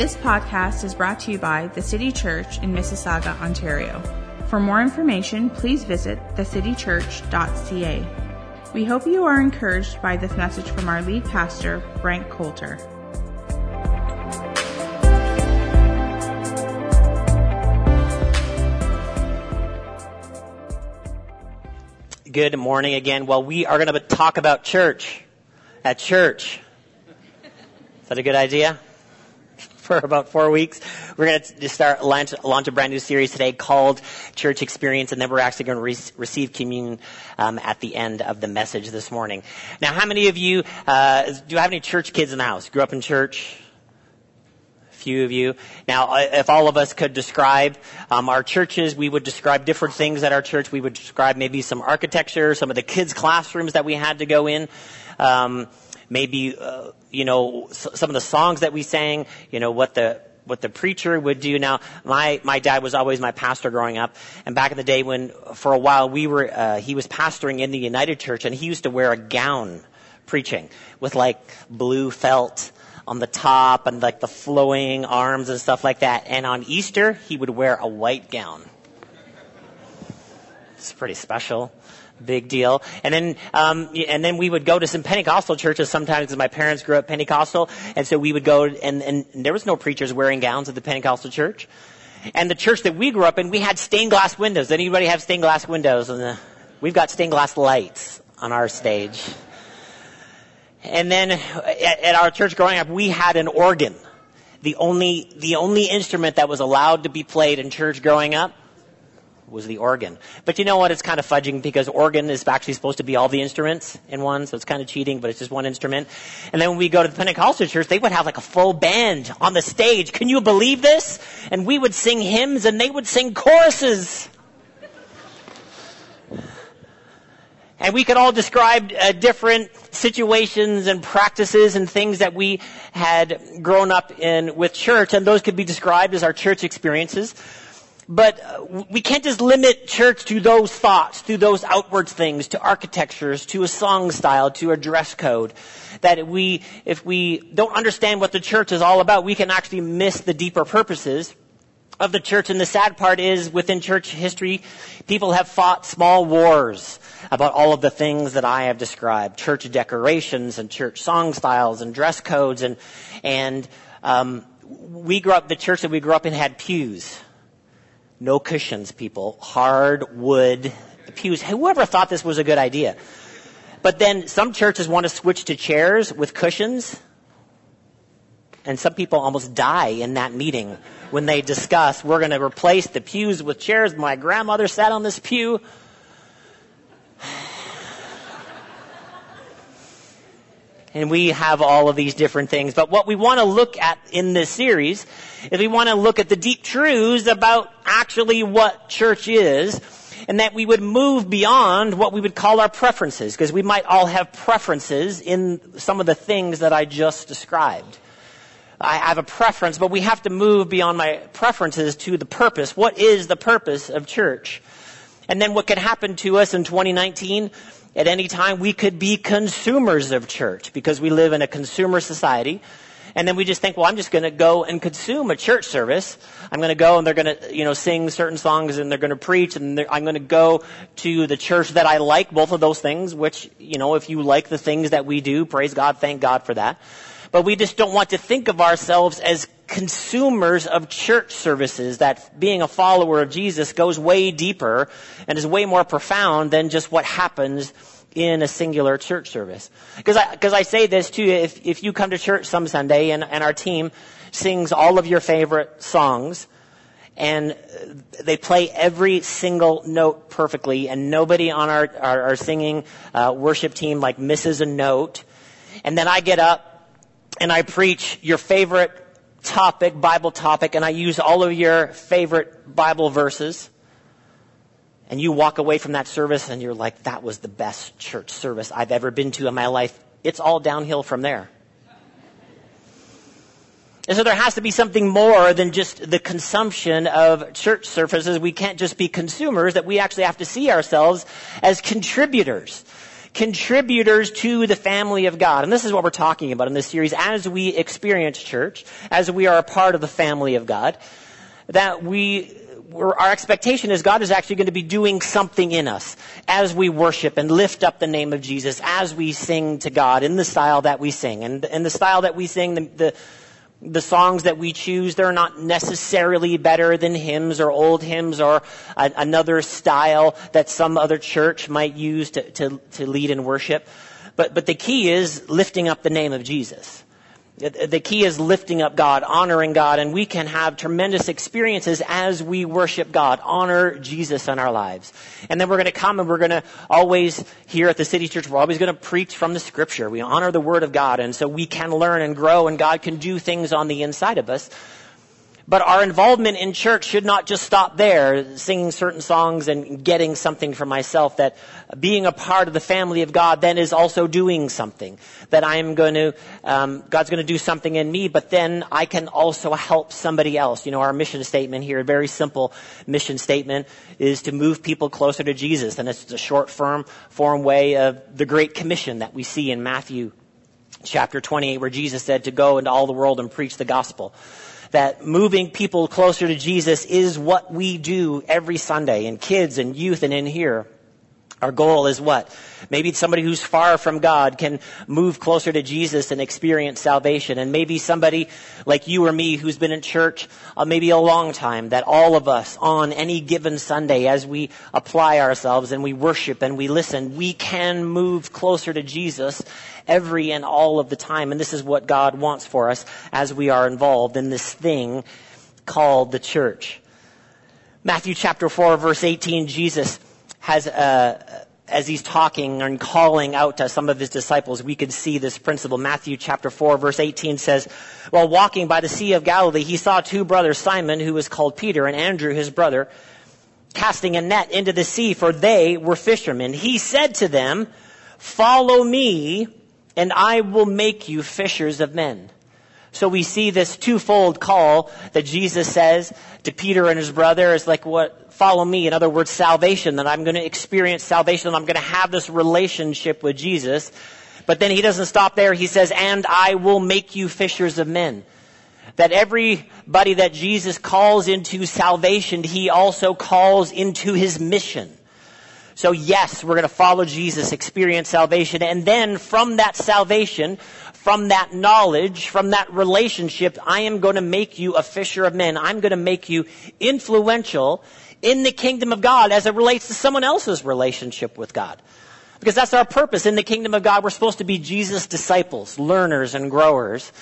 This podcast is brought to you by the City Church in Mississauga, Ontario. For more information, please visit thecitychurch.ca. We hope you are encouraged by this message from our lead pastor, Frank Coulter. Good morning again. Well, we are going to talk about church at church. Is that a good idea? For about four weeks, we're going to start launch, launch a brand new series today called Church Experience, and then we're actually going to re- receive communion um, at the end of the message this morning. Now, how many of you uh, do you have any church kids in the house? Grew up in church? A few of you. Now, uh, if all of us could describe um, our churches, we would describe different things at our church. We would describe maybe some architecture, some of the kids' classrooms that we had to go in. Um, maybe uh, you know some of the songs that we sang. You know what the what the preacher would do. Now, my my dad was always my pastor growing up, and back in the day when for a while we were uh, he was pastoring in the United Church, and he used to wear a gown preaching with like blue felt on the top and like the flowing arms and stuff like that. And on Easter, he would wear a white gown. It's pretty special. Big deal. And then, um, and then we would go to some Pentecostal churches sometimes because my parents grew up Pentecostal. And so we would go and, and there was no preachers wearing gowns at the Pentecostal church. And the church that we grew up in, we had stained glass windows. Anybody have stained glass windows? And we've got stained glass lights on our stage. And then at, at our church growing up, we had an organ. The only, the only instrument that was allowed to be played in church growing up was the organ. But you know what? It's kind of fudging because organ is actually supposed to be all the instruments in one, so it's kind of cheating, but it's just one instrument. And then when we go to the Pentecostal church, they would have like a full band on the stage. Can you believe this? And we would sing hymns and they would sing choruses. And we could all describe uh, different situations and practices and things that we had grown up in with church, and those could be described as our church experiences. But uh, we can't just limit church to those thoughts, to those outward things, to architectures, to a song style, to a dress code. That we, if we don't understand what the church is all about, we can actually miss the deeper purposes of the church. And the sad part is, within church history, people have fought small wars about all of the things that I have described, church decorations and church song styles and dress codes and, and, um, we grew up, the church that we grew up in had pews. No cushions, people. Hard wood pews. Whoever thought this was a good idea? But then some churches want to switch to chairs with cushions. And some people almost die in that meeting when they discuss, we're going to replace the pews with chairs. My grandmother sat on this pew. And we have all of these different things. But what we want to look at in this series is we want to look at the deep truths about actually what church is and that we would move beyond what we would call our preferences because we might all have preferences in some of the things that I just described. I have a preference, but we have to move beyond my preferences to the purpose. What is the purpose of church? And then what could happen to us in 2019 at any time we could be consumers of church because we live in a consumer society. And then we just think, well, I'm just going to go and consume a church service. I'm going to go and they're going to, you know, sing certain songs and they're going to preach and I'm going to go to the church that I like, both of those things, which, you know, if you like the things that we do, praise God, thank God for that. But we just don't want to think of ourselves as consumers of church services, that being a follower of Jesus goes way deeper and is way more profound than just what happens in a singular church service. Because I, cause I say this too, if, if you come to church some Sunday and, and our team sings all of your favorite songs, and they play every single note perfectly, and nobody on our, our, our singing uh, worship team like misses a note. And then I get up and I preach your favorite topic, Bible topic, and I use all of your favorite Bible verses, and you walk away from that service and you're like, that was the best church service I've ever been to in my life, it's all downhill from there. And so there has to be something more than just the consumption of church services. We can't just be consumers, that we actually have to see ourselves as contributors contributors to the family of God. And this is what we're talking about in this series as we experience church, as we are a part of the family of God, that we our expectation is God is actually going to be doing something in us as we worship and lift up the name of Jesus, as we sing to God in the style that we sing. And, and the style that we sing, the, the, the songs that we choose, they're not necessarily better than hymns or old hymns or a, another style that some other church might use to, to, to lead in worship. But, but the key is lifting up the name of Jesus. The key is lifting up God, honoring God, and we can have tremendous experiences as we worship God, honor Jesus in our lives. And then we're going to come and we're going to always, here at the City Church, we're always going to preach from the Scripture. We honor the Word of God, and so we can learn and grow, and God can do things on the inside of us. But our involvement in church should not just stop there, singing certain songs and getting something for myself. That being a part of the family of God then is also doing something. That I'm going to, um, God's going to do something in me, but then I can also help somebody else. You know, our mission statement here, a very simple mission statement, is to move people closer to Jesus. And it's a short form, form way of the Great Commission that we see in Matthew chapter 28, where Jesus said to go into all the world and preach the gospel that moving people closer to Jesus is what we do every Sunday in kids and youth and in here. Our goal is what? Maybe somebody who's far from God can move closer to Jesus and experience salvation. And maybe somebody like you or me who's been in church uh, maybe a long time, that all of us on any given Sunday as we apply ourselves and we worship and we listen, we can move closer to Jesus every and all of the time. And this is what God wants for us as we are involved in this thing called the church. Matthew chapter 4 verse 18, Jesus has, uh, as he's talking and calling out to some of his disciples, we could see this principle. Matthew chapter 4 verse 18 says, While walking by the Sea of Galilee, he saw two brothers, Simon, who was called Peter, and Andrew, his brother, casting a net into the sea, for they were fishermen. He said to them, Follow me, and I will make you fishers of men. So we see this twofold call that Jesus says to Peter and his brother is like what follow me. In other words, salvation, that I'm going to experience salvation, and I'm going to have this relationship with Jesus. But then he doesn't stop there. He says, and I will make you fishers of men. That everybody that Jesus calls into salvation, he also calls into his mission. So yes, we're going to follow Jesus, experience salvation, and then from that salvation, from that knowledge, from that relationship, I am going to make you a fisher of men. I'm going to make you influential in the kingdom of God as it relates to someone else's relationship with God. Because that's our purpose. In the kingdom of God, we're supposed to be Jesus' disciples, learners and growers.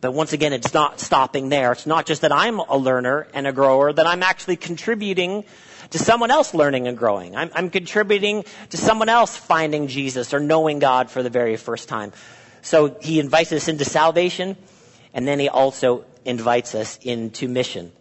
But once again, it's not stopping there. It's not just that I'm a learner and a grower, that I'm actually contributing to someone else learning and growing. I'm, I'm contributing to someone else finding Jesus or knowing God for the very first time. So he invites us into salvation, and then he also invites us into mission.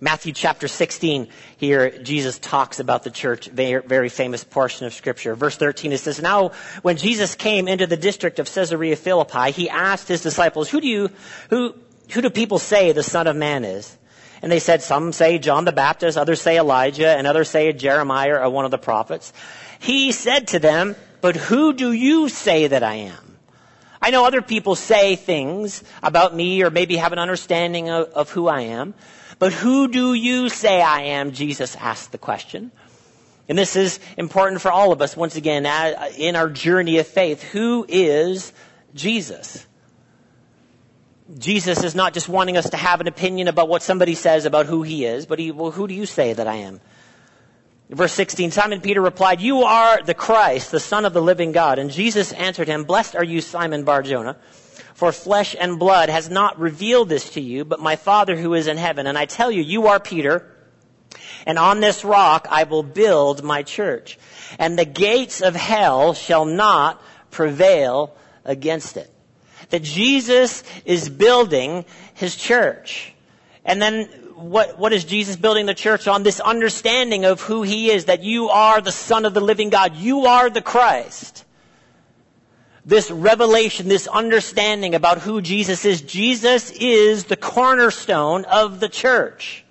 Matthew chapter 16, here Jesus talks about the church, very, very famous portion of scripture. Verse 13, it says, Now when Jesus came into the district of Caesarea Philippi, he asked his disciples, Who do you, who, who do people say the Son of Man is? And they said, some say John the Baptist, others say Elijah, and others say Jeremiah or one of the prophets. He said to them, but who do you say that I am? I know other people say things about me or maybe have an understanding of, of who I am. But who do you say I am? Jesus asked the question. And this is important for all of us, once again, uh, in our journey of faith. Who is Jesus? Jesus is not just wanting us to have an opinion about what somebody says about who he is, but he, well, who do you say that I am? Verse 16, Simon Peter replied, You are the Christ, the Son of the living God. And Jesus answered him, Blessed are you, Simon Barjona, for flesh and blood has not revealed this to you, but my Father who is in heaven. And I tell you, you are Peter, and on this rock I will build my church. And the gates of hell shall not prevail against it. That Jesus is building his church. And then what, what is Jesus building the church on? This understanding of who he is, that you are the Son of the living God. You are the Christ. This revelation, this understanding about who Jesus is. Jesus is the cornerstone of the church.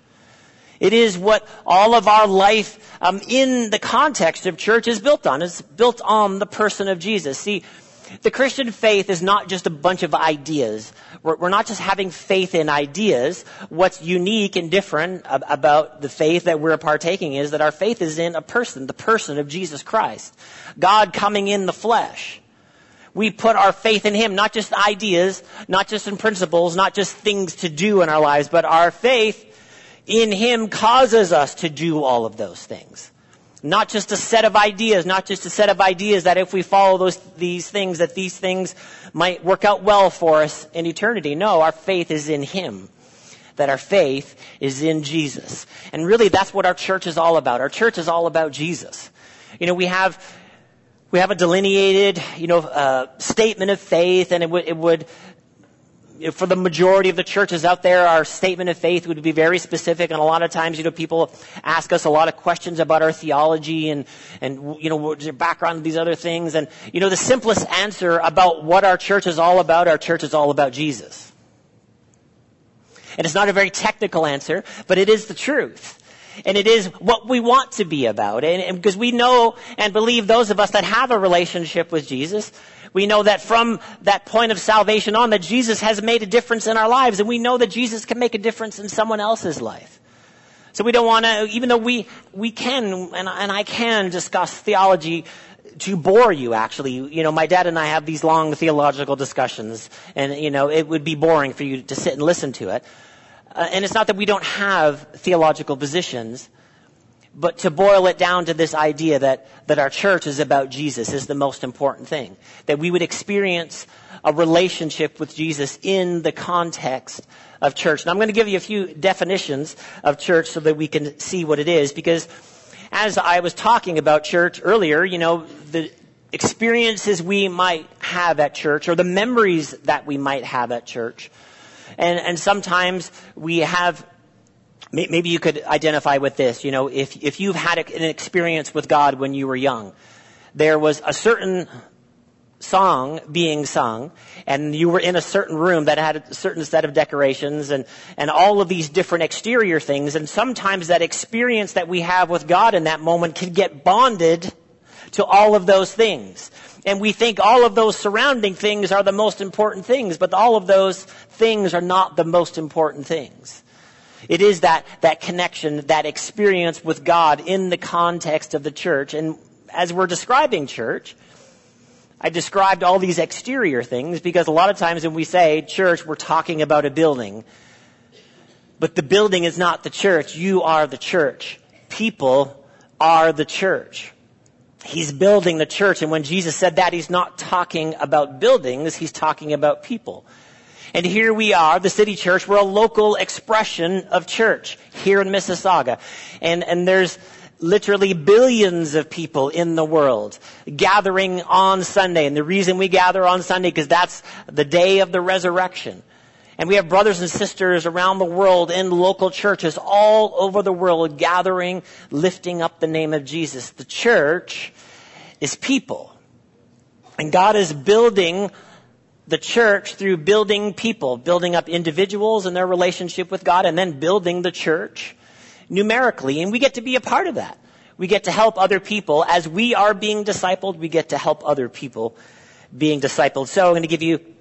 It is what all of our life um, in the context of church is built on. It's built on the person of Jesus. See, the Christian faith is not just a bunch of ideas. We're, we're not just having faith in ideas. What's unique and different about the faith that we're partaking is that our faith is in a person, the person of Jesus Christ. God coming in the flesh. We put our faith in Him, not just ideas, not just in principles, not just things to do in our lives, but our faith in Him causes us to do all of those things. Not just a set of ideas, not just a set of ideas that if we follow those, these things, that these things might work out well for us in eternity. No, our faith is in Him. That our faith is in Jesus. And really that's what our church is all about. Our church is all about Jesus. You know, we have, we have a delineated, you know, uh, statement of faith and it would, it would for the majority of the churches out there, our statement of faith would be very specific, and a lot of times, you know, people ask us a lot of questions about our theology and, and, you know, what's your background these other things. And, you know, the simplest answer about what our church is all about, our church is all about Jesus. And it's not a very technical answer, but it is the truth. And it is what we want to be about. And, because we know and believe those of us that have a relationship with Jesus, we know that from that point of salvation on that Jesus has made a difference in our lives and we know that Jesus can make a difference in someone else's life. So we don't want to, even though we, we can, and, and I can discuss theology to bore you actually. You know, my dad and I have these long theological discussions and, you know, it would be boring for you to sit and listen to it. Uh, and it's not that we don't have theological positions, but to boil it down to this idea that, that our church is about Jesus is the most important thing. That we would experience a relationship with Jesus in the context of church. And I'm going to give you a few definitions of church so that we can see what it is because as I was talking about church earlier, you know, the experiences we might have at church or the memories that we might have at church. And, and sometimes we have Maybe you could identify with this. You know, if, if you've had an experience with God when you were young, there was a certain song being sung and you were in a certain room that had a certain set of decorations and, and all of these different exterior things and sometimes that experience that we have with God in that moment can get bonded to all of those things. And we think all of those surrounding things are the most important things, but all of those things are not the most important things. It is that, that connection, that experience with God in the context of the church. And as we're describing church, I described all these exterior things because a lot of times when we say church, we're talking about a building. But the building is not the church. You are the church. People are the church. He's building the church. And when Jesus said that, he's not talking about buildings. He's talking about people. And here we are, the city church. We're a local expression of church here in Mississauga. And, and there's literally billions of people in the world gathering on Sunday. And the reason we gather on Sunday, because that's the day of the resurrection. And we have brothers and sisters around the world in local churches all over the world gathering, lifting up the name of Jesus. The church is people. And God is building the church through building people, building up individuals and their relationship with God, and then building the church numerically. And we get to be a part of that. We get to help other people. As we are being discipled, we get to help other people being discipled. So I'm going to give you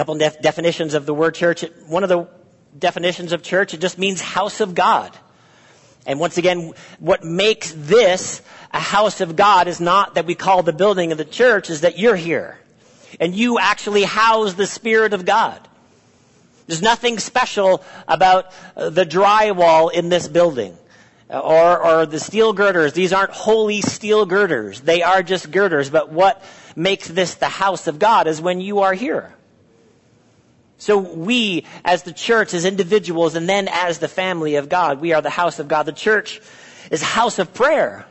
couple def- definitions of the word church. One of the definitions of church, it just means house of God. And once again, what makes this a house of God is not that we call the building of the church, is that you're here and you actually house the Spirit of God. There's nothing special about uh, the drywall in this building. Uh, or, or the steel girders. These aren't holy steel girders. They are just girders. But what makes this the house of God is when you are here. So we, as the church, as individuals, and then as the family of God, we are the house of God. The church is a house of prayer.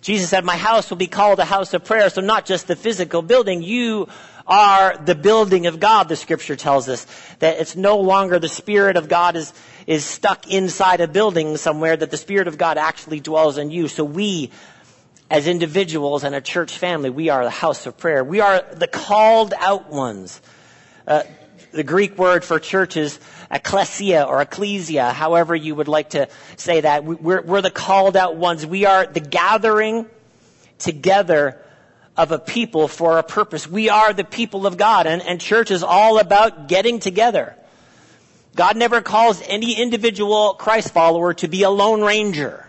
Jesus said, my house will be called a house of prayer. So not just the physical building. You are the building of God, the scripture tells us. That it's no longer the Spirit of God is, is stuck inside a building somewhere, that the Spirit of God actually dwells in you. So we, as individuals and a church family, we are the house of prayer. We are the called out ones. Uh, the Greek word for church is ecclesia or ecclesia, however you would like to say that. We're, we're the called out ones. We are the gathering together of a people for a purpose. We are the people of God and, and church is all about getting together. God never calls any individual Christ follower to be a lone ranger.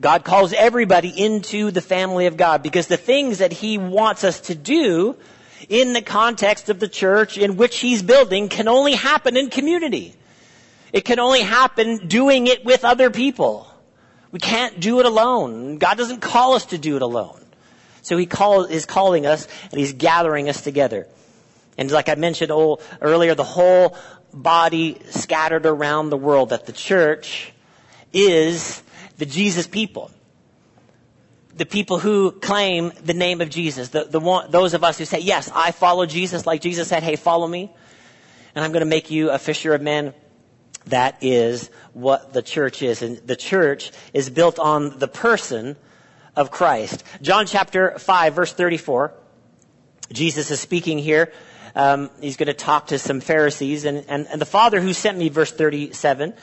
God calls everybody into the family of God because the things that He wants us to do in the context of the church in which He's building can only happen in community. It can only happen doing it with other people. We can't do it alone. God doesn't call us to do it alone. So He call, is calling us and He's gathering us together. And like I mentioned earlier, the whole body scattered around the world, that the church is the Jesus people. The people who claim the name of Jesus. The, the one, those of us who say, yes, I follow Jesus, like Jesus said, hey, follow me. And I'm going to make you a fisher of men. That is what the church is. And the church is built on the person of Christ. John chapter 5 verse 34. Jesus is speaking here. Um, he's going to talk to some Pharisees and, and, and the Father who sent me, verse 37,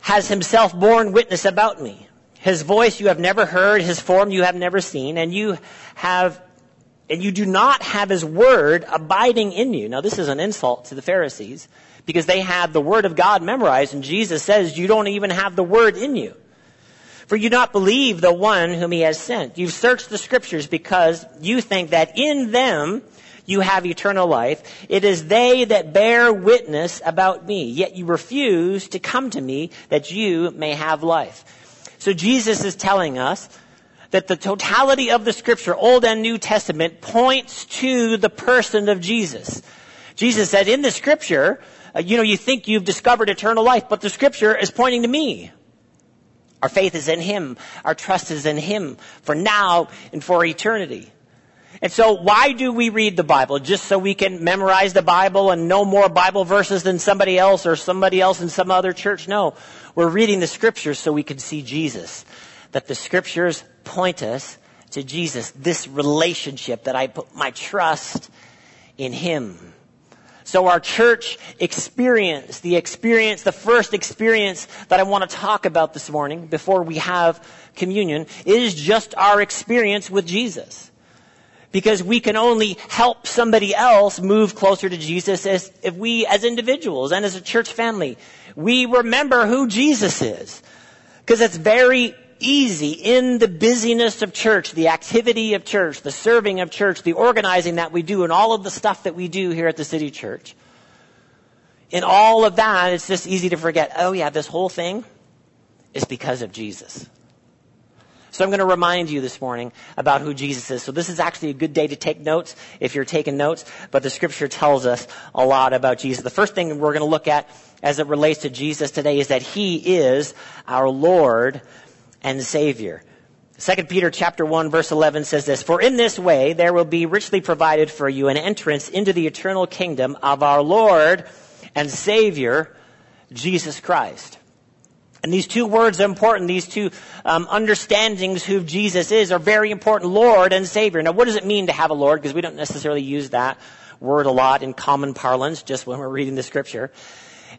has himself borne witness about me. His voice you have never heard, his form you have never seen, and you have, and you do not have his word abiding in you. Now this is an insult to the Pharisees because they had the word of God memorized and Jesus says you don't even have the word in you. For you do not believe the one whom he has sent. You've searched the scriptures because you think that in them you have eternal life. It is they that bear witness about me, yet you refuse to come to me that you may have life. So Jesus is telling us that the totality of the scripture, Old and New Testament, points to the person of Jesus. Jesus said in the scripture, uh, you know, you think you've discovered eternal life, but the scripture is pointing to me. Our faith is in Him. Our trust is in Him for now and for eternity. And so why do we read the Bible? Just so we can memorize the Bible and know more Bible verses than somebody else or somebody else in some other church? No. We're reading the scriptures so we can see Jesus. That the scriptures point us to Jesus. This relationship that I put my trust in Him. So our church experience, the experience, the first experience that I want to talk about this morning before we have communion is just our experience with Jesus because we can only help somebody else move closer to Jesus as if we as individuals and as a church family, we remember who Jesus is. Because it's very easy in the busyness of church, the activity of church, the serving of church, the organizing that we do and all of the stuff that we do here at the city church. In all of that, it's just easy to forget, oh yeah, this whole thing is because of Jesus. So I'm going to remind you this morning about who Jesus is. So this is actually a good day to take notes if you're taking notes, but the scripture tells us a lot about Jesus. The first thing we're going to look at as it relates to Jesus today is that he is our Lord and Savior. 2 Peter chapter 1 verse 11 says this, For in this way there will be richly provided for you an entrance into the eternal kingdom of our Lord and Savior, Jesus Christ. And these two words are important. These two um, understandings who Jesus is are very important. Lord and Savior. Now, what does it mean to have a Lord? Because we don't necessarily use that word a lot in common parlance, just when we're reading the Scripture.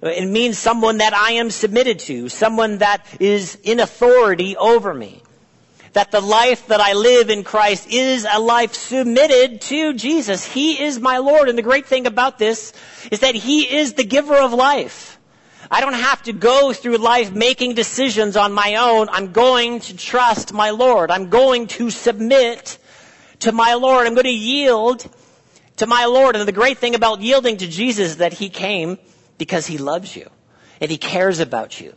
It means someone that I am submitted to, someone that is in authority over me. That the life that I live in Christ is a life submitted to Jesus. He is my Lord. And the great thing about this is that He is the giver of life. I don't have to go through life making decisions on my own. I'm going to trust my Lord. I'm going to submit to my Lord. I'm going to yield to my Lord. And the great thing about yielding to Jesus is that He came because He loves you and He cares about you.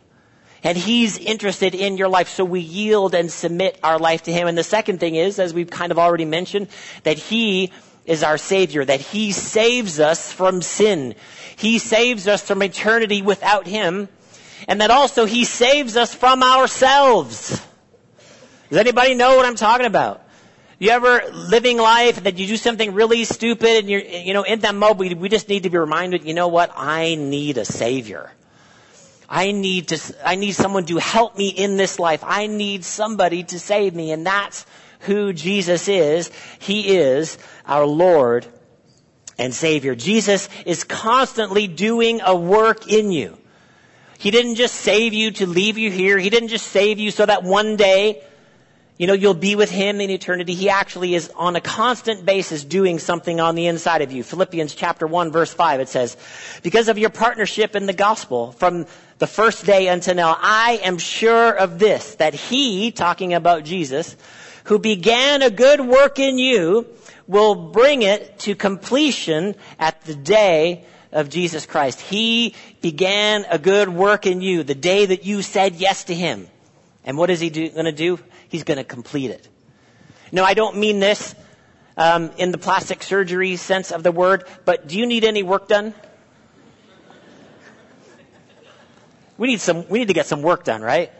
And He's interested in your life. So we yield and submit our life to Him. And the second thing is, as we've kind of already mentioned, that He is our Savior, that He saves us from sin. He saves us from eternity without Him, and that also He saves us from ourselves. Does anybody know what I'm talking about? You ever living life that you do something really stupid and you're, you know, in that mode, we, we just need to be reminded, you know what? I need a Savior. I need to, I need someone to help me in this life. I need somebody to save me. And that's who Jesus is. He is our Lord and Savior. Jesus is constantly doing a work in you. He didn't just save you to leave you here. He didn't just save you so that one day, you know, you'll be with Him in eternity. He actually is on a constant basis doing something on the inside of you. Philippians chapter 1 verse 5, it says, because of your partnership in the gospel from the first day until now, I am sure of this, that He, talking about Jesus, who began a good work in you, will bring it to completion at the day of Jesus Christ. He began a good work in you the day that you said yes to Him. And what is He going to do? He's going to complete it. No, I don't mean this um, in the plastic surgery sense of the word, but do you need any work done? We need some. We need to get some work done, right?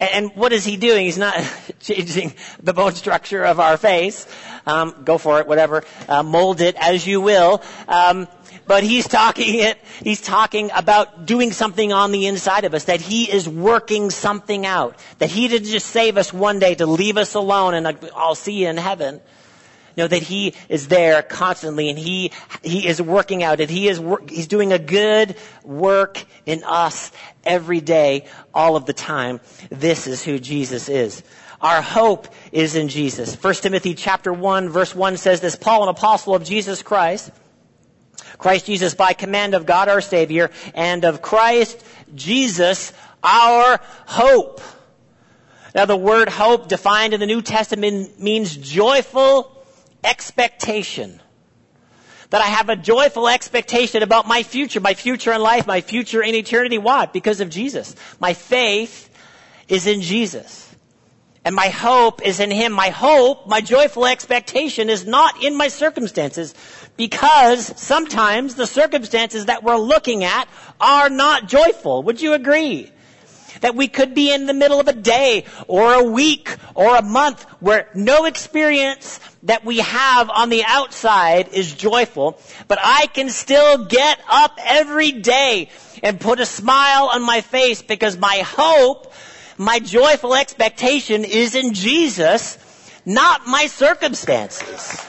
And what is he doing? He's not changing the bone structure of our face. Um, go for it, whatever. Uh, mold it as you will. Um, but he's talking it. He's talking about doing something on the inside of us. That he is working something out. That he didn't just save us one day to leave us alone and I'll see you in heaven. No, that he is there constantly and he, he is working out and he is, he's doing a good work in us every day, all of the time. This is who Jesus is. Our hope is in Jesus. 1 Timothy chapter 1 verse 1 says this, Paul, an apostle of Jesus Christ, Christ Jesus by command of God our Savior and of Christ Jesus our hope. Now the word hope defined in the New Testament means joyful expectation. That I have a joyful expectation about my future, my future in life, my future in eternity. Why? Because of Jesus. My faith is in Jesus. And my hope is in Him. My hope, my joyful expectation is not in my circumstances because sometimes the circumstances that we're looking at are not joyful. Would you agree? That we could be in the middle of a day or a week or a month where no experience that we have on the outside is joyful, but I can still get up every day and put a smile on my face because my hope, my joyful expectation is in Jesus, not my circumstances.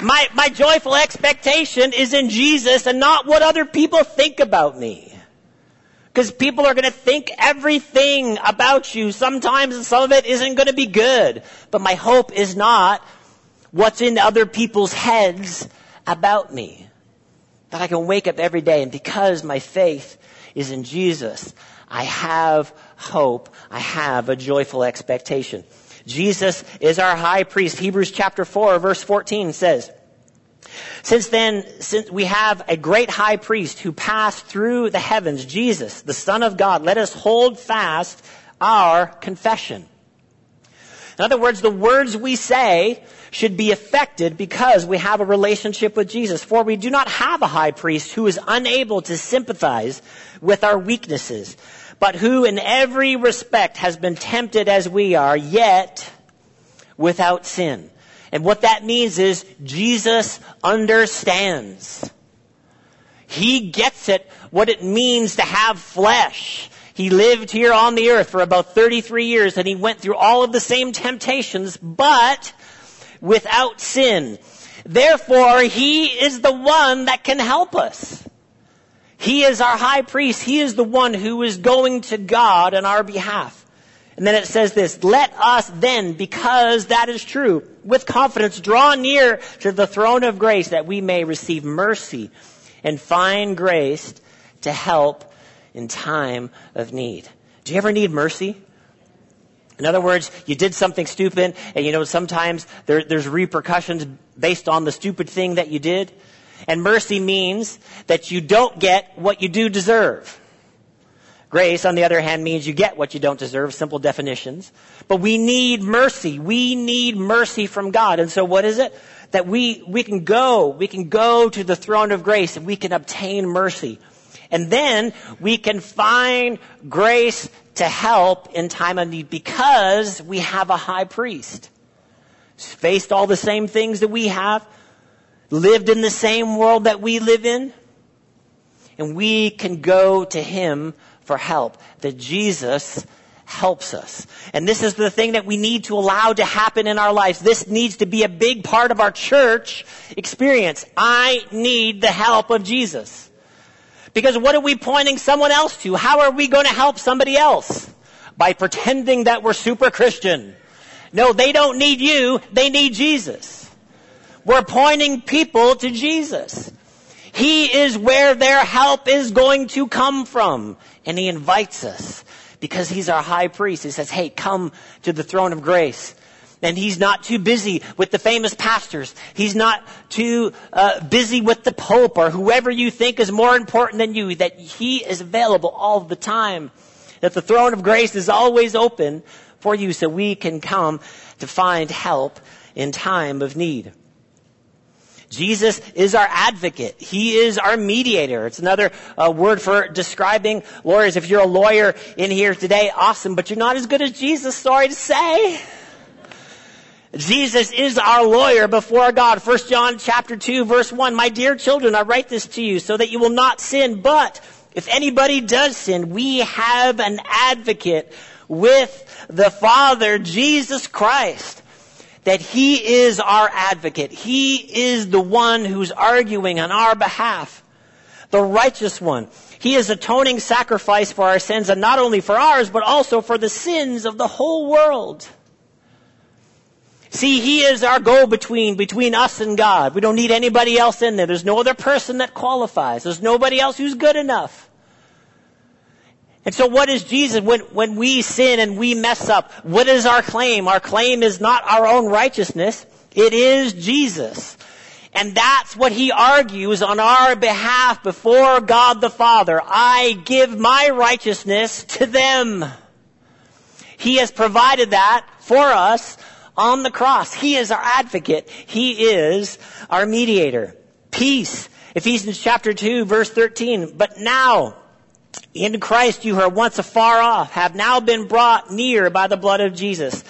My, my joyful expectation is in Jesus and not what other people think about me. Because people are going to think everything about you sometimes and some of it isn't going to be good. But my hope is not what's in other people's heads about me. That I can wake up every day and because my faith is in Jesus, I have hope. I have a joyful expectation. Jesus is our high priest. Hebrews chapter 4 verse 14 says, since then, since we have a great high priest who passed through the heavens, Jesus, the Son of God, let us hold fast our confession. In other words, the words we say should be affected because we have a relationship with Jesus. For we do not have a high priest who is unable to sympathize with our weaknesses, but who in every respect has been tempted as we are, yet without sin. And what that means is Jesus understands. He gets it, what it means to have flesh. He lived here on the earth for about 33 years and he went through all of the same temptations, but without sin. Therefore, he is the one that can help us. He is our high priest. He is the one who is going to God on our behalf. And then it says this, let us then, because that is true, with confidence draw near to the throne of grace that we may receive mercy and find grace to help in time of need. Do you ever need mercy? In other words, you did something stupid and you know sometimes there, there's repercussions based on the stupid thing that you did. And mercy means that you don't get what you do deserve. Grace, on the other hand, means you get what you don't deserve, simple definitions. But we need mercy. We need mercy from God. And so what is it? That we, we can go, we can go to the throne of grace and we can obtain mercy. And then we can find grace to help in time of need because we have a high priest. Faced all the same things that we have, lived in the same world that we live in, and we can go to him for help. That Jesus helps us. And this is the thing that we need to allow to happen in our lives. This needs to be a big part of our church experience. I need the help of Jesus. Because what are we pointing someone else to? How are we going to help somebody else? By pretending that we're super Christian. No, they don't need you. They need Jesus. We're pointing people to Jesus. He is where their help is going to come from. And He invites us because he's our high priest. He says, hey, come to the throne of grace. And he's not too busy with the famous pastors. He's not too uh, busy with the pope or whoever you think is more important than you. That he is available all the time. That the throne of grace is always open for you so we can come to find help in time of need. Jesus is our advocate. He is our mediator. It's another uh, word for describing lawyers. If you're a lawyer in here today, awesome, but you're not as good as Jesus, sorry to say. Jesus is our lawyer before God. 1 John chapter 2 verse 1. My dear children, I write this to you so that you will not sin, but if anybody does sin, we have an advocate with the Father, Jesus Christ that He is our advocate. He is the one who's arguing on our behalf. The righteous one. He is atoning sacrifice for our sins and not only for ours, but also for the sins of the whole world. See, He is our go-between between us and God. We don't need anybody else in there. There's no other person that qualifies. There's nobody else who's good enough. And so what is Jesus when, when we sin and we mess up? What is our claim? Our claim is not our own righteousness. It is Jesus. And that's what he argues on our behalf before God the Father. I give my righteousness to them. He has provided that for us on the cross. He is our advocate. He is our mediator. Peace. Ephesians chapter 2 verse 13. But now, in Christ you who are once afar off have now been brought near by the blood of Jesus.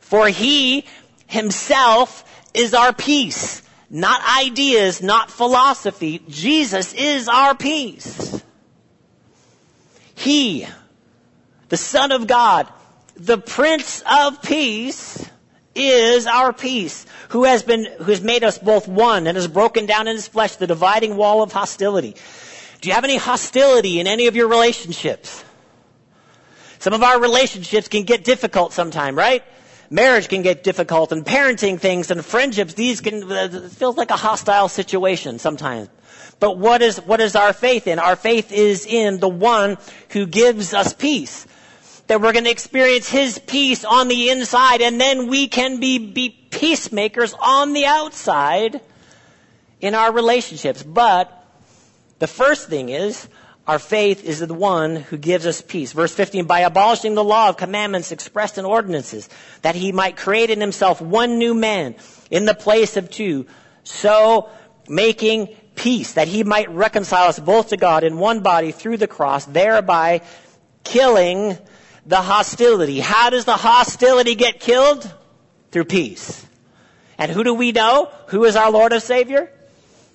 For he himself is our peace. Not ideas, not philosophy. Jesus is our peace. He, the Son of God, the Prince of Peace, is our peace, who has been, who has made us both one and has broken down in his flesh the dividing wall of hostility do you have any hostility in any of your relationships? Some of our relationships can get difficult sometime, right? Marriage can get difficult and parenting things and friendships, these can, uh, it feels like a hostile situation sometimes. But what is, what is our faith in? Our faith is in the one who gives us peace. That we're going to experience His peace on the inside and then we can be, be peacemakers on the outside in our relationships. But the first thing is, our faith is the one who gives us peace. Verse 15, by abolishing the law of commandments expressed in ordinances, that he might create in himself one new man in the place of two, so making peace, that he might reconcile us both to God in one body through the cross, thereby killing the hostility. How does the hostility get killed? Through peace. And who do we know? Who is our Lord and Savior?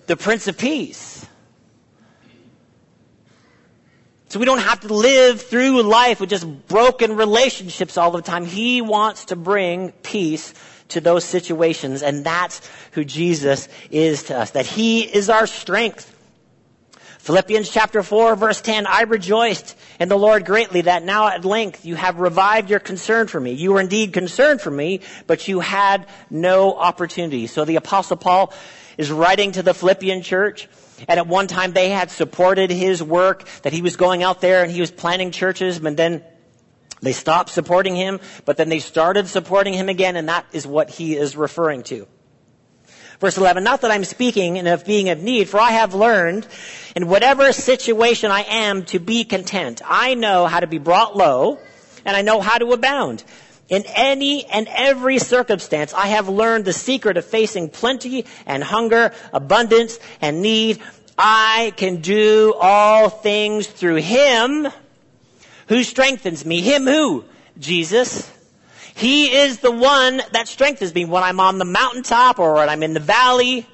The Prince of Peace. So we don't have to live through life with just broken relationships all the time. He wants to bring peace to those situations, and that's who Jesus is to us. That He is our strength. Philippians chapter 4 verse 10, I rejoiced in the Lord greatly that now at length you have revived your concern for me. You were indeed concerned for me, but you had no opportunity. So the apostle Paul is writing to the Philippian church and at one time they had supported his work, that he was going out there and he was planting churches, and then they stopped supporting him, but then they started supporting him again, and that is what he is referring to. Verse 11, not that I'm speaking of being of need, for I have learned in whatever situation I am to be content. I know how to be brought low, and I know how to abound. In any and every circumstance, I have learned the secret of facing plenty and hunger, abundance and need. I can do all things through Him who strengthens me. Him who? Jesus. He is the one that strengthens me when I'm on the mountaintop or when I'm in the valley.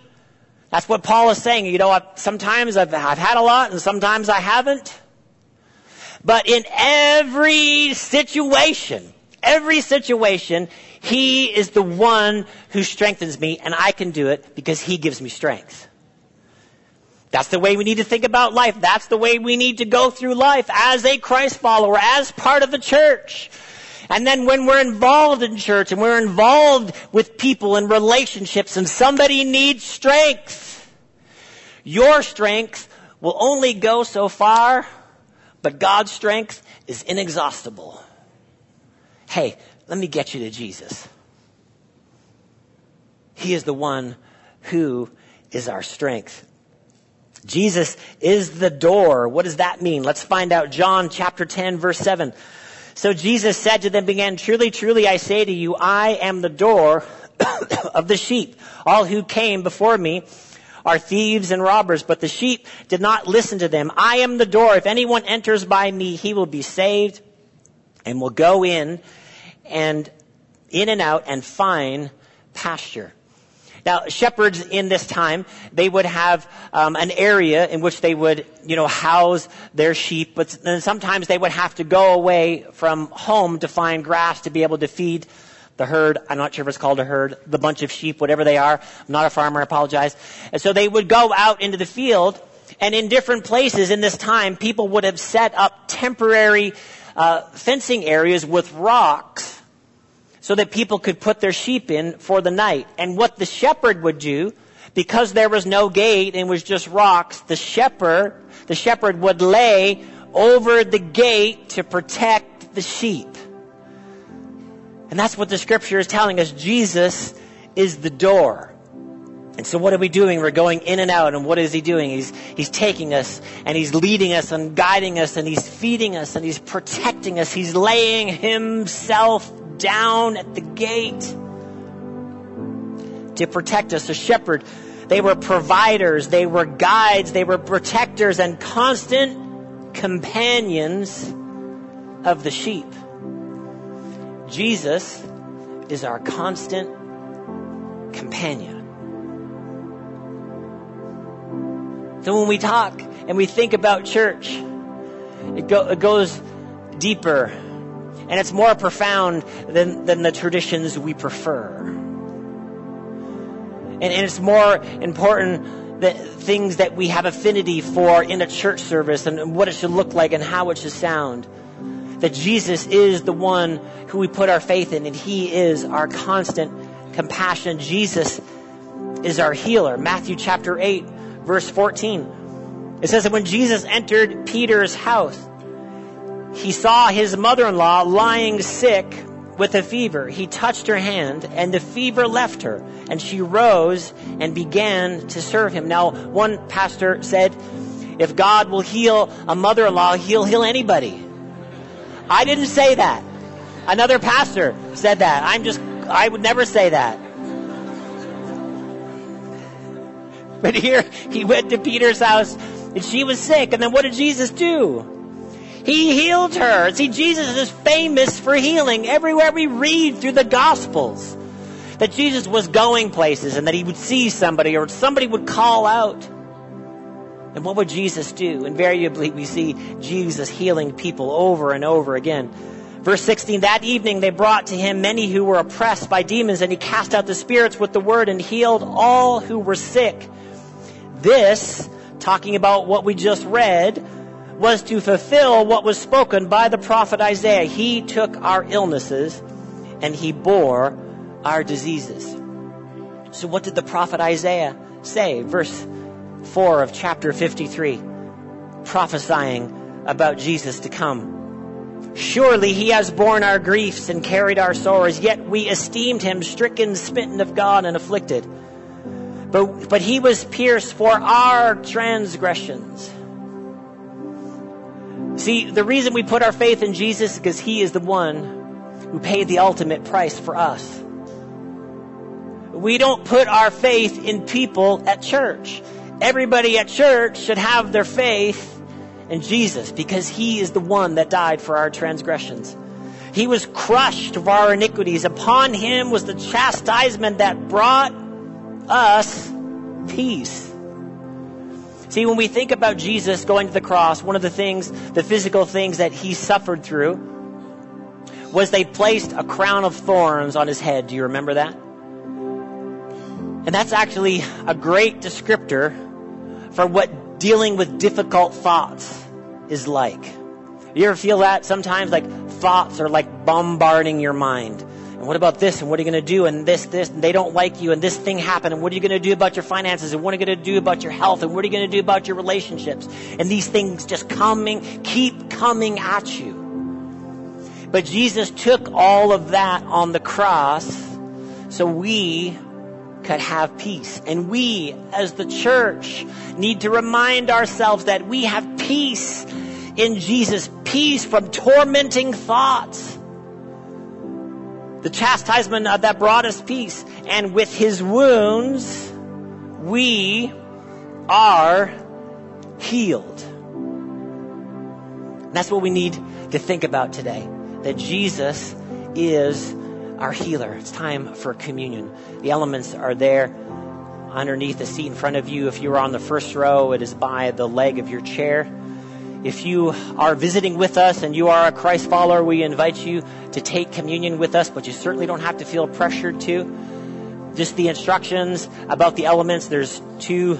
That's what Paul is saying. You know, sometimes I've, I've had a lot and sometimes I haven't. But in every situation, every situation, He is the one who strengthens me and I can do it because He gives me strength. That's the way we need to think about life. That's the way we need to go through life as a Christ follower, as part of the church. And then when we're involved in church and we're involved with people and relationships and somebody needs strength, your strength will only go so far, but God's strength is inexhaustible. Hey, let me get you to Jesus. He is the one who is our strength. Jesus is the door. What does that mean? Let's find out. John chapter 10 verse 7. So Jesus said to them again, truly, truly I say to you, I am the door of the sheep. All who came before me are thieves and robbers, but the sheep did not listen to them. I am the door. If anyone enters by me, he will be saved and will go in and in and out and find pasture. Now, shepherds in this time, they would have um, an area in which they would, you know, house their sheep, but then sometimes they would have to go away from home to find grass to be able to feed the herd. I'm not sure if it's called a herd, the bunch of sheep, whatever they are. I'm not a farmer, I apologize. And so they would go out into the field, and in different places in this time, people would have set up temporary uh, fencing areas with rocks so that people could put their sheep in for the night. And what the shepherd would do, because there was no gate and was just rocks, the shepherd, the shepherd would lay over the gate to protect the sheep. And that's what the scripture is telling us. Jesus is the door. And so what are we doing? We're going in and out. And what is he doing? He's, he's taking us and he's leading us and guiding us and he's feeding us and he's protecting us. He's laying himself down at the gate to protect us. A shepherd, they were providers, they were guides, they were protectors and constant companions of the sheep. Jesus is our constant companion. So when we talk and we think about church, it, go, it goes deeper and it's more profound than, than the traditions we prefer. And, and it's more important the things that we have affinity for in a church service and what it should look like and how it should sound. That Jesus is the one who we put our faith in and He is our constant compassion. Jesus is our healer. Matthew chapter 8 verse 14. It says that when Jesus entered Peter's house, he saw his mother-in-law lying sick with a fever. He touched her hand and the fever left her and she rose and began to serve him. Now, one pastor said, if God will heal a mother-in-law, he'll heal anybody. I didn't say that. Another pastor said that. I'm just, I would never say that. But here, he went to Peter's house and she was sick. And then what did Jesus do? He healed her. See, Jesus is famous for healing everywhere we read through the Gospels. That Jesus was going places and that he would see somebody or somebody would call out. And what would Jesus do? Invariably, we see Jesus healing people over and over again. Verse 16, that evening they brought to him many who were oppressed by demons, and he cast out the spirits with the word and healed all who were sick. This, talking about what we just read, was to fulfill what was spoken by the prophet Isaiah. He took our illnesses and he bore our diseases. So what did the prophet Isaiah say? Verse 4 of chapter 53, prophesying about Jesus to come. Surely he has borne our griefs and carried our sorrows, yet we esteemed him stricken, smitten of God, and afflicted. But, but he was pierced for our transgressions See, the reason we put our faith in Jesus is because He is the one who paid the ultimate price for us. We don't put our faith in people at church. Everybody at church should have their faith in Jesus because He is the one that died for our transgressions. He was crushed for our iniquities. Upon Him was the chastisement that brought us peace. See, when we think about Jesus going to the cross, one of the things, the physical things that he suffered through was they placed a crown of thorns on his head. Do you remember that? And that's actually a great descriptor for what dealing with difficult thoughts is like. You ever feel that sometimes like thoughts are like bombarding your mind? And what about this? And what are you going to do? And this, this, and they don't like you. And this thing happened. And what are you going to do about your finances? And what are you going to do about your health? And what are you going to do about your relationships? And these things just coming, keep coming at you. But Jesus took all of that on the cross so we could have peace. And we, as the church, need to remind ourselves that we have peace in Jesus, peace from tormenting thoughts. The chastisement of that brought us peace. And with his wounds, we are healed. That's what we need to think about today. That Jesus is our healer. It's time for communion. The elements are there underneath the seat in front of you. If you are on the first row, it is by the leg of your chair. If you are visiting with us and you are a Christ follower, we invite you to take communion with us, but you certainly don't have to feel pressured to. Just the instructions about the elements. There's two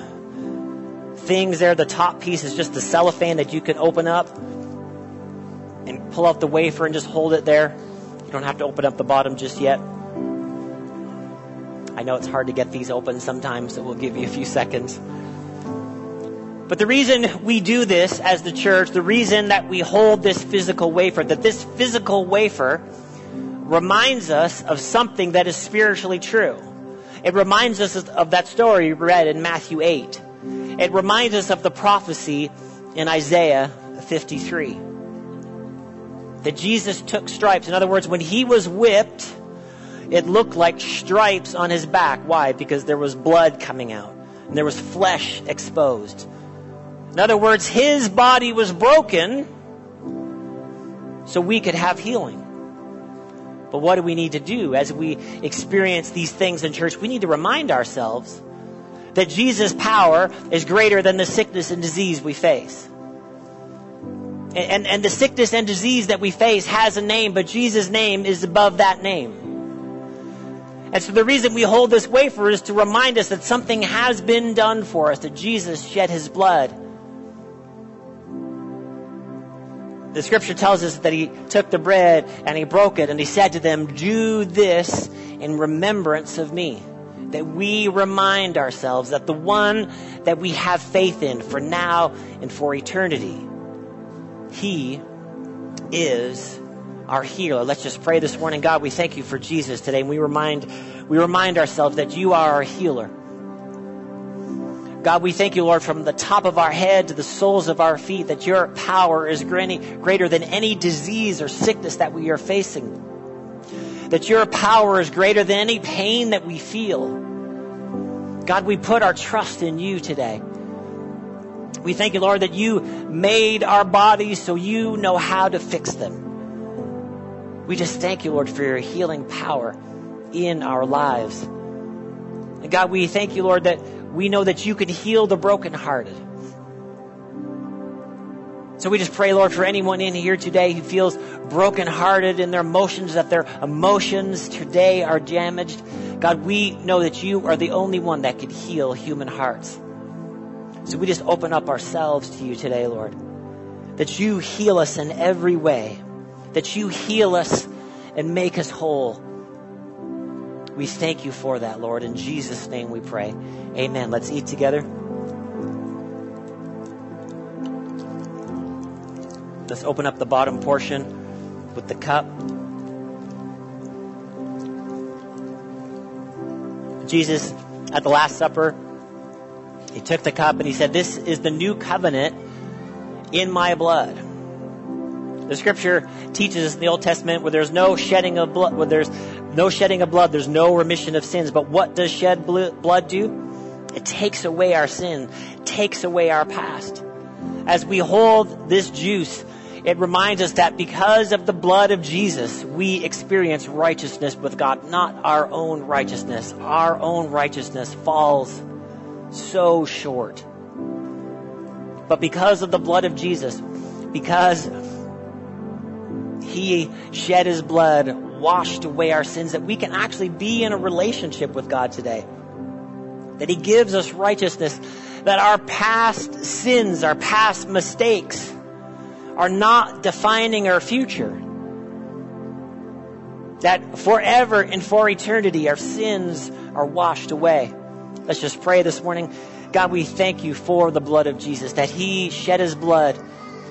things there. The top piece is just the cellophane that you can open up and pull out the wafer and just hold it there. You don't have to open up the bottom just yet. I know it's hard to get these open sometimes, so we'll give you a few seconds. But the reason we do this as the church, the reason that we hold this physical wafer, that this physical wafer reminds us of something that is spiritually true. It reminds us of that story read in Matthew 8. It reminds us of the prophecy in Isaiah 53. That Jesus took stripes. In other words, when he was whipped, it looked like stripes on his back. Why? Because there was blood coming out and there was flesh exposed. In other words, his body was broken so we could have healing. But what do we need to do as we experience these things in church? We need to remind ourselves that Jesus' power is greater than the sickness and disease we face. And, and the sickness and disease that we face has a name, but Jesus' name is above that name. And so the reason we hold this wafer is to remind us that something has been done for us, that Jesus shed his blood the scripture tells us that he took the bread and he broke it and he said to them, Do this in remembrance of me. That we remind ourselves that the one that we have faith in for now and for eternity, he is our healer. Let's just pray this morning. God, we thank you for Jesus today and we remind, we remind ourselves that you are our healer. God, we thank you, Lord, from the top of our head to the soles of our feet, that your power is greater than any disease or sickness that we are facing. That your power is greater than any pain that we feel. God, we put our trust in you today. We thank you, Lord, that you made our bodies so you know how to fix them. We just thank you, Lord, for your healing power in our lives. And God, we thank you, Lord, that we know that you can heal the brokenhearted. So we just pray, Lord, for anyone in here today who feels brokenhearted in their emotions, that their emotions today are damaged. God, we know that you are the only one that can heal human hearts. So we just open up ourselves to you today, Lord. That you heal us in every way. That you heal us and make us whole. We thank you for that, Lord. In Jesus' name we pray. Amen. Let's eat together. Let's open up the bottom portion with the cup. Jesus, at the Last Supper, he took the cup and he said, This is the new covenant in my blood. The scripture teaches us in the Old Testament where there's no shedding of blood, where there's no shedding of blood, there's no remission of sins. But what does shed blood do? It takes away our sin, takes away our past. As we hold this juice, it reminds us that because of the blood of Jesus, we experience righteousness with God, not our own righteousness. Our own righteousness falls so short. But because of the blood of Jesus, because he shed his blood, washed away our sins, that we can actually be in a relationship with God today. That he gives us righteousness, that our past sins, our past mistakes are not defining our future. That forever and for eternity our sins are washed away. Let's just pray this morning. God, we thank you for the blood of Jesus, that he shed his blood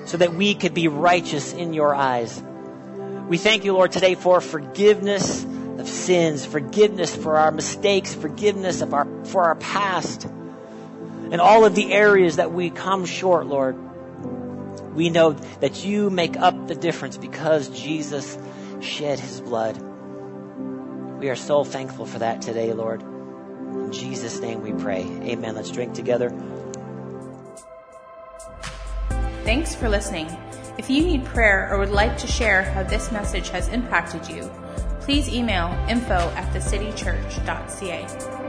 so that we could be righteous in your eyes. We thank you, Lord, today for forgiveness of sins, forgiveness for our mistakes, forgiveness of our, for our past, and all of the areas that we come short, Lord. We know that you make up the difference because Jesus shed his blood. We are so thankful for that today, Lord. In Jesus' name we pray. Amen. Let's drink together. Thanks for listening. If you need prayer or would like to share how this message has impacted you, please email info at thecitychurch.ca.